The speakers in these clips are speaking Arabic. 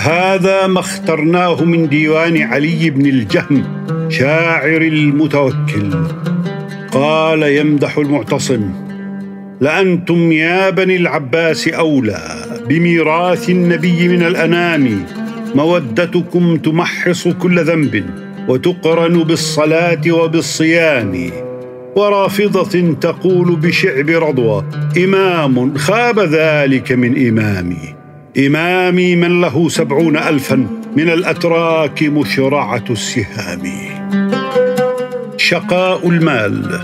هذا ما اخترناه من ديوان علي بن الجهم شاعر المتوكل. قال يمدح المعتصم لأنتم يا بني العباس أولى بميراث النبي من الأنام. مودتكم تمحص كل ذنب وتقرن بالصلاة وبالصيام. ورافضة تقول بشعب رضوى إمام خاب ذلك من إمامي. إمامي من له سبعون ألفا من الأتراك مشرعة السهام. شقاء المال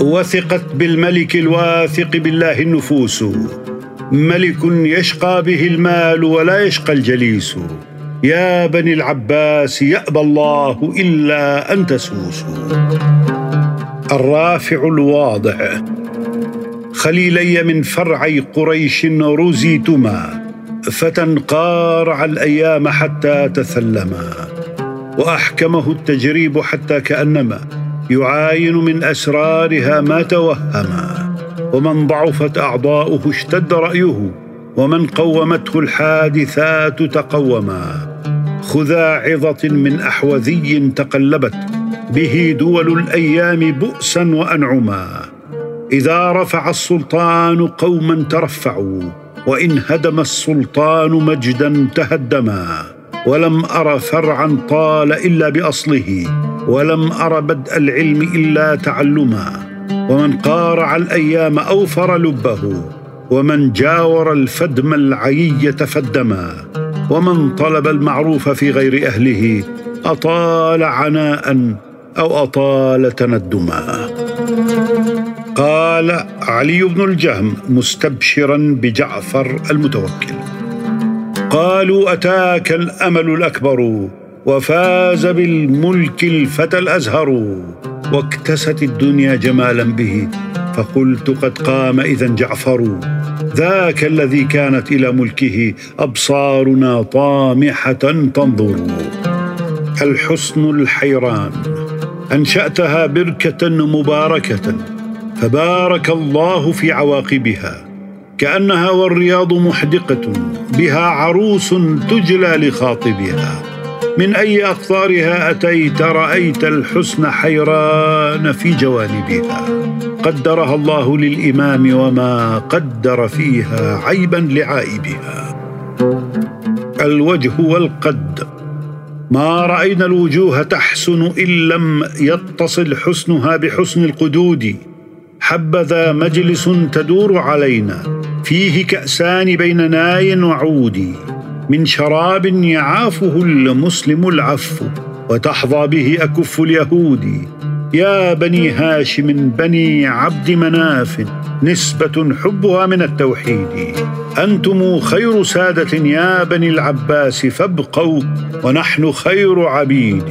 وثقت بالملك الواثق بالله النفوس. ملك يشقى به المال ولا يشقى الجليس. يا بني العباس يأبى الله إلا أن تسوسوا الرافع الواضع خليلي من فرعي قريش رزيتما. فتنقارع الأيام حتى تثلما وأحكمه التجريب حتى كأنما يعاين من أسرارها ما توهما ومن ضعفت أعضاؤه اشتد رأيه ومن قومته الحادثات تقوما. خذاعظة من أحوذي تقلبت به دول الأيام بؤسا وأنعما. إذا رفع السلطان قوما ترفعوا وإن هدم السلطان مجدا تهدما ولم أر فرعا طال إلا بأصله ولم أر بدء العلم إلا تعلما ومن قارع الأيام أوفر لبه ومن جاور الفدم العيي فدما ومن طلب المعروف في غير أهله أطال عناء أو أطال تندما قال علي بن الجهم مستبشرا بجعفر المتوكل. قالوا أتاك الأمل الأكبر وفاز بالملك الفتى الأزهر واكتست الدنيا جمالا به فقلت قد قام اذا جعفر. ذاك الذي كانت إلى ملكه أبصارنا طامحة تنظر. الحسن الحيران أنشأتها بركة مباركة. فبارك الله في عواقبها. كأنها والرياض محدقة بها عروس تجلى لخاطبها. من أي أقطارها أتيت رأيت الحسن حيران في جوانبها. قدرها الله للإمام وما قدر فيها عيبا لعائبها. الوجه والقد. ما رأينا الوجوه تحسن إن لم يتصل حسنها بحسن القدود. حبذا مجلس تدور علينا. فيه كأسان بين ناي وعود. من شراب يعافه المسلم العفو وتحظى به أكف اليهود. يا بني هاشم بني عبد مناف نسبة حبها من التوحيد. أنتم خير سادة يا بني العباس فابقوا ونحن خير عبيد.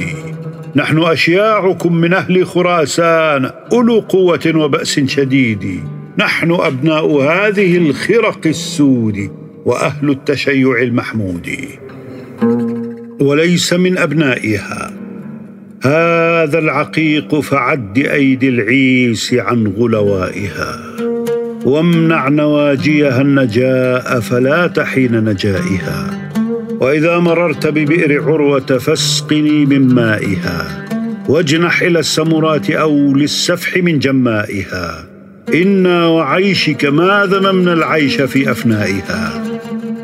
نحن أشياعكم من أهل خراسان أولو قوة وبأس شديد. نحن أبناء هذه الخرق السود وأهل التشيع المحمود. وليس من أبنائها. هذا العقيق فعد ايدي العيس عن غلوائها. وامنع نواجيها النجاء فلا تحين نجائها. وإذا مررت ببئر عروة فاسقني من مائها واجنح إلى السمرات أو للسفح من جمائها. إنا وعيشك ما ذممنا العيش في أفنائها.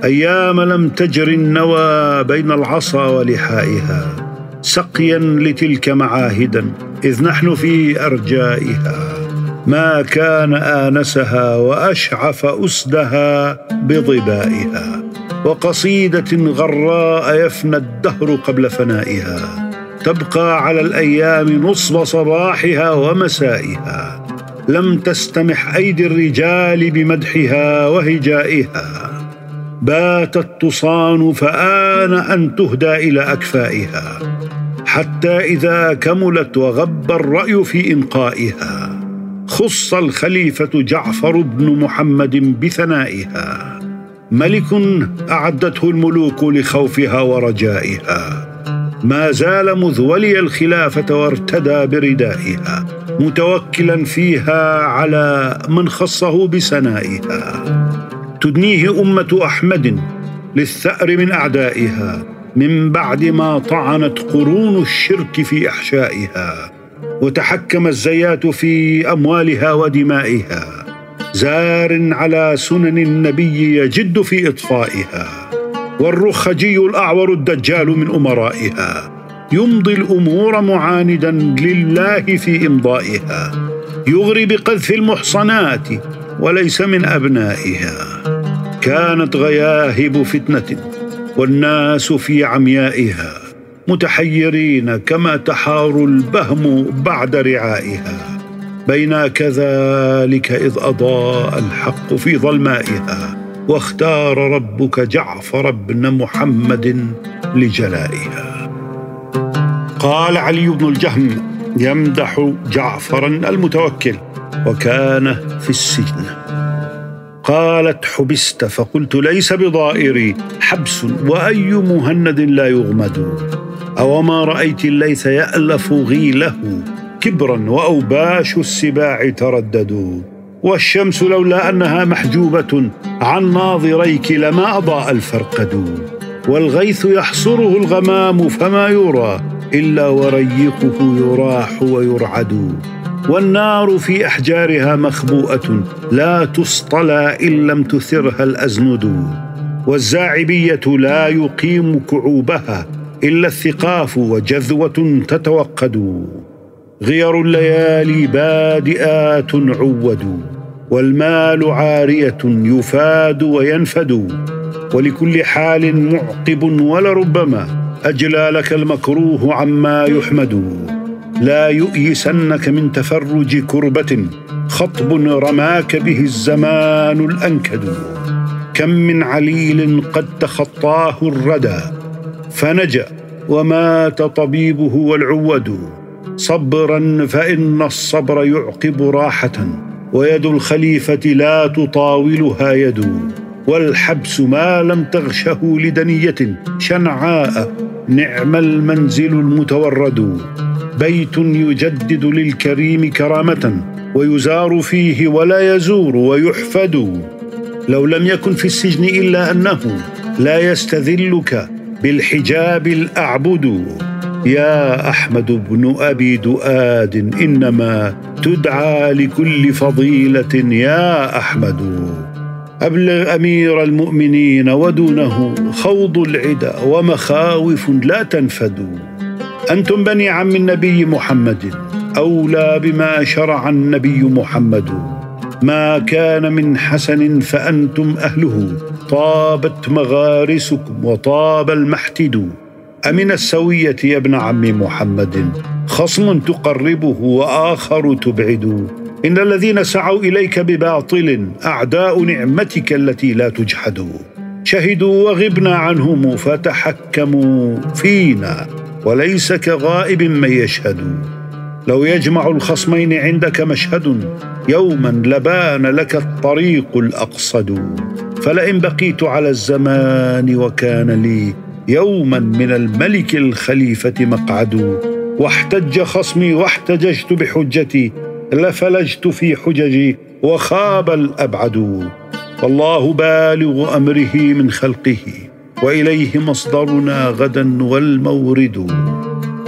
أيام لم تجر النوى بين العصا ولحائها. سقيا لتلك معاهدا إذ نحن في أرجائها. ما كان آنسها وأشعف أسدها بظبائها وقصيدة غراء يفنى الدهر قبل فنائها. تبقى على الأيام نصب صباحها ومسائها. لم تستمح أيدي الرجال بمدحها وهجائها. باتت تصان فآن أن تهدى إلى أكفائها. حتى إذا كملت وغب الرأي في إنقائها. خص الخليفة جعفر بن محمد بثنائها. ملك أعدته الملوك لخوفها ورجائها. ما زال مذ ولي الخلافة وارتدى بردائها متوكلا فيها على من خصه بسنائها. تدنيه أمة أحمد للثأر من أعدائها من بعد ما طعنت قرون الشرك في أحشائها وتحكم الزيات في أموالها ودمائها. زار على سنن النبي يجد في إطفائها والرخجي الأعور الدجال من أمرائها يمضي الأمور معاندا لله في إمضائها يغري بقذف المحصنات وليس من أبنائها. كانت غياهب فتنة والناس في عميائها متحيرين كما تحار البهم بعد رعائها. بين كذلك إذ أضاء الحق في ظلمائها واختار ربك جعفر بن محمد لجلائها. قال علي بن الجهم يمدح جعفرا المتوكل وكان في السجن. قالت حبست فقلت ليس بضائري حبس وأي مهند لا يغمد. اوما رأيت الليث يألف غيله كبرا وأوباش السباع ترددوا والشمس لولا أنها محجوبة عن ناظريك لما أضاء الفرقد والغيث يحصره الغمام فما يرى إلا وريقه يراح ويرعد. والنار في أحجارها مخبوءة لا تصطلى إن لم تثرها الأزند. والزاعبية لا يقيم كعوبها إلا الثقاف وجذوة تتوقد. غير الليالي بادئات عودوا والمال عارية يفاد وينفد ولكل حال معقب ولربما أجلى لك المكروه عما يحمد. لا يؤيسنك من تفرج كربة خطب رماك به الزمان الأنكد. كم من عليل قد تخطاه الردى فنجأ ومات طبيبه والعود. صبرا فإن الصبر يعقب راحة ويد الخليفة لا تطاولها يد والحبس ما لم تغشه لدنية شنعاء نعم المنزل المتورد. بيت يجدد للكريم كرامة ويزار فيه ولا يزور ويحفد. لو لم يكن في السجن إلا أنه لا يستذلك بالحجاب الأعبد. يا أحمد بن أبي دؤاد إنما تدعى لكل فضيلة يا أحمد. أبلغ أمير المؤمنين ودونه خوض العدا ومخاوف لا تنفد. أنتم بني عم النبي محمد أولى بما شرع النبي محمد. ما كان من حسن فأنتم أهله طابت مغارسكم وطاب المحتد. أمن السوية يا ابن عم محمد؟ خصم تقربه وآخر تبعد. إن الذين سعوا إليك بباطل أعداء نعمتك التي لا تجحد. شهدوا وغبنا عنهم فتحكموا فينا وليس كغائب من يشهد. لو يجمع الخصمين عندك مشهد يوما لبان لك الطريق الأقصد. فلئن بقيت على الزمان وكان لي يوما من الملك الخليفة مقعد واحتج خصمي واحتججت بحجتي لفلجت في حججي وخاب الأبعد. والله بالغ أمره من خلقه وإليه مصدرنا غدا والمورد.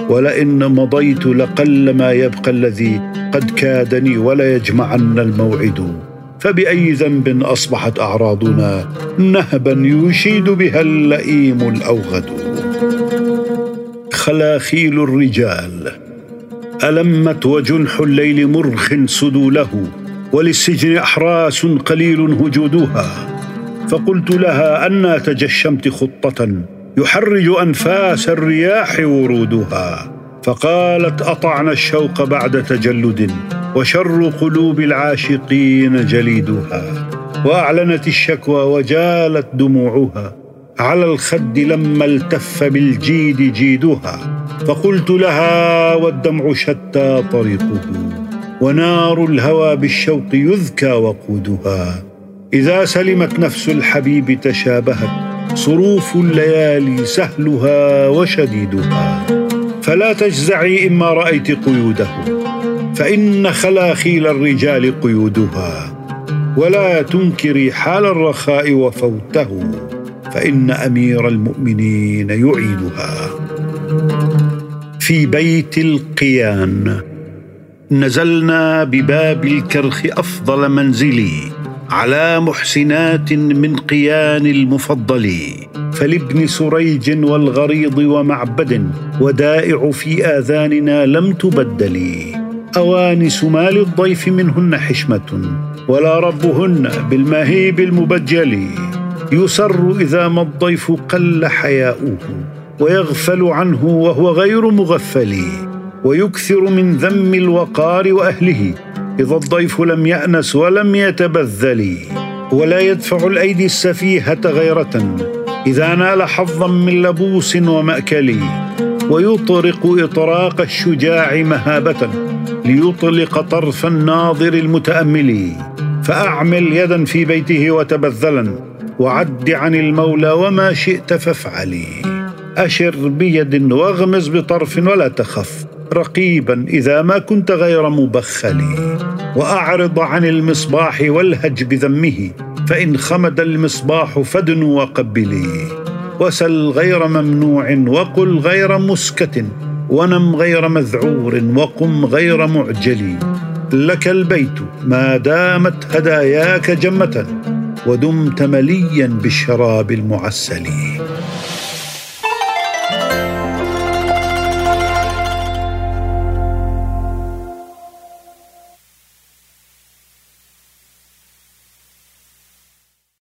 ولئن مضيت لقل ما يبقى الذي قد كادني ولا يجمعن الموعد. فبأي ذنب أصبحت أعراضنا نهبا يشيد بها اللئيم الأوغد. خلاخيل الرجال ألمت وجنح الليل مرخ سدوله وللسجن أحراس قليل هجودها. فقلت لها أنا تجشمت خطة يحرج أنفاس الرياح ورودها. فقالت أطعنا الشوق بعد تجلد. وشر قلوب العاشقين جليدها وأعلنت الشكوى وجالت دموعها على الخد لما التف بالجيد جيدها فقلت لها والدمع شتى طريقه ونار الهوى بالشوق يذكى وقودها. إذا سلمت نفس الحبيب تشابهت صروف الليالي سهلها وشديدها. فلا تجزعي إما رأيت قيوده فإن خلاخيل الرجال قيودها ولا تنكري حال الرخاء وفوته فإن أمير المؤمنين يعيدها في بيت القيان نزلنا بباب الكرخ أفضل منزلي على محسنات من قيان المفضل فلابن سريج والغريض ومعبد ودائع في آذاننا لم تبدل اوانس ما للضيف منهن حشمة ولا ربهن بالمهيب المبجل. يسر إذا ما الضيف قل حياؤه ويغفل عنه وهو غير مغفل. ويكثر من ذم الوقار وأهله إذا الضيف لم يأنس ولم يتبذل. ولا يدفع الايدي السفيهة غيرة إذا نال حظا من لبوس ومأكل. ويطرق إطراق الشجاع مهابة ليطلق طرف الناظر المتأمل. فأعمل يدا في بيته وتبذلا وعد عن المولى وما شئت فافعلي أشر بيد واغمز بطرف ولا تخف رقيبا إذا ما كنت غير مبخل. وأعرض عن المصباح والهج بذمه فإن خمد المصباح فدن وقبلي وسل غير ممنوع وقل غير مسكت ونم غير مذعور وقم غير معجل لك البيت ما دامت هداياك جمة ودمت مليا بالشراب المعسل